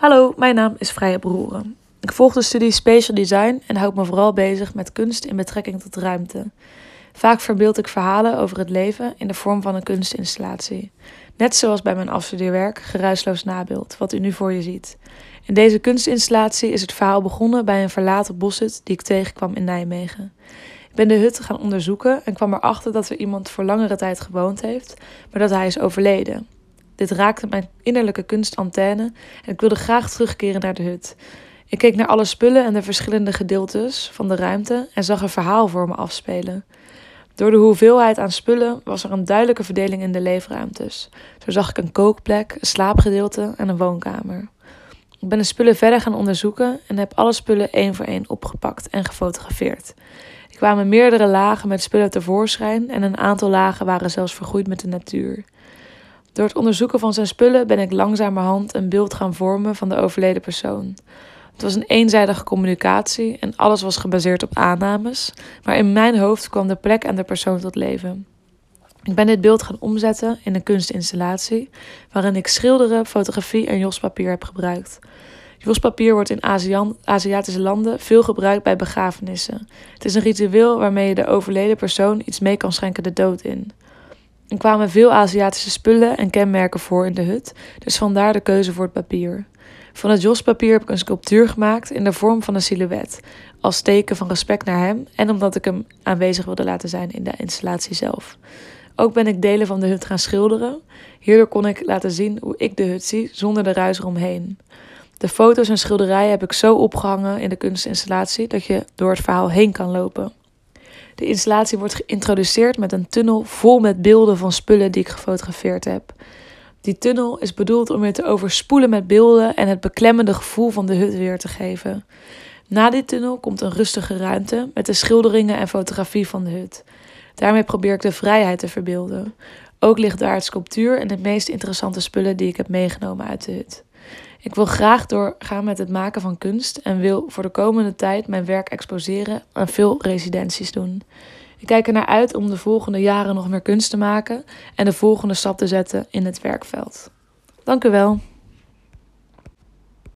Hallo, mijn naam is Vrije Broeren. Ik volg de studie Spatial Design en houd me vooral bezig met kunst in betrekking tot ruimte. Vaak verbeeld ik verhalen over het leven in de vorm van een kunstinstallatie. Net zoals bij mijn afstudeerwerk Geruisloos Nabeeld, wat u nu voor je ziet. In deze kunstinstallatie is het verhaal begonnen bij een verlaten boshut die ik tegenkwam in Nijmegen. Ik ben de hut gaan onderzoeken en kwam erachter dat er iemand voor langere tijd gewoond heeft, maar dat hij is overleden. Dit raakte mijn innerlijke kunstantenne en ik wilde graag terugkeren naar de hut. Ik keek naar alle spullen en de verschillende gedeeltes van de ruimte en zag een verhaal voor me afspelen. Door de hoeveelheid aan spullen was er een duidelijke verdeling in de leefruimtes. Zo zag ik een kookplek, een slaapgedeelte en een woonkamer. Ik ben de spullen verder gaan onderzoeken en heb alle spullen één voor één opgepakt en gefotografeerd. Er kwamen meerdere lagen met spullen tevoorschijn en een aantal lagen waren zelfs vergroeid met de natuur. Door het onderzoeken van zijn spullen ben ik langzamerhand een beeld gaan vormen van de overleden persoon. Het was een eenzijdige communicatie en alles was gebaseerd op aannames, maar in mijn hoofd kwam de plek en de persoon tot leven. Ik ben dit beeld gaan omzetten in een kunstinstallatie, waarin ik schilderen, fotografie en jospapier heb gebruikt. Jospapier wordt in Azian Aziatische landen veel gebruikt bij begrafenissen. Het is een ritueel waarmee je de overleden persoon iets mee kan schenken de dood in. Er kwamen veel Aziatische spullen en kenmerken voor in de hut, dus vandaar de keuze voor het papier. Van het jospapier heb ik een sculptuur gemaakt in de vorm van een silhouet, als teken van respect naar hem en omdat ik hem aanwezig wilde laten zijn in de installatie zelf. Ook ben ik delen van de hut gaan schilderen. Hierdoor kon ik laten zien hoe ik de hut zie zonder de ruis eromheen. De foto's en schilderijen heb ik zo opgehangen in de kunstinstallatie dat je door het verhaal heen kan lopen. De installatie wordt geïntroduceerd met een tunnel vol met beelden van spullen die ik gefotografeerd heb. Die tunnel is bedoeld om je te overspoelen met beelden en het beklemmende gevoel van de hut weer te geven. Na die tunnel komt een rustige ruimte met de schilderingen en fotografie van de hut. Daarmee probeer ik de vrijheid te verbeelden. Ook ligt daar het sculptuur en de meest interessante spullen die ik heb meegenomen uit de hut. Ik wil graag doorgaan met het maken van kunst en wil voor de komende tijd mijn werk exposeren en veel residenties doen. Ik kijk er naar uit om de volgende jaren nog meer kunst te maken en de volgende stap te zetten in het werkveld. Dank u wel.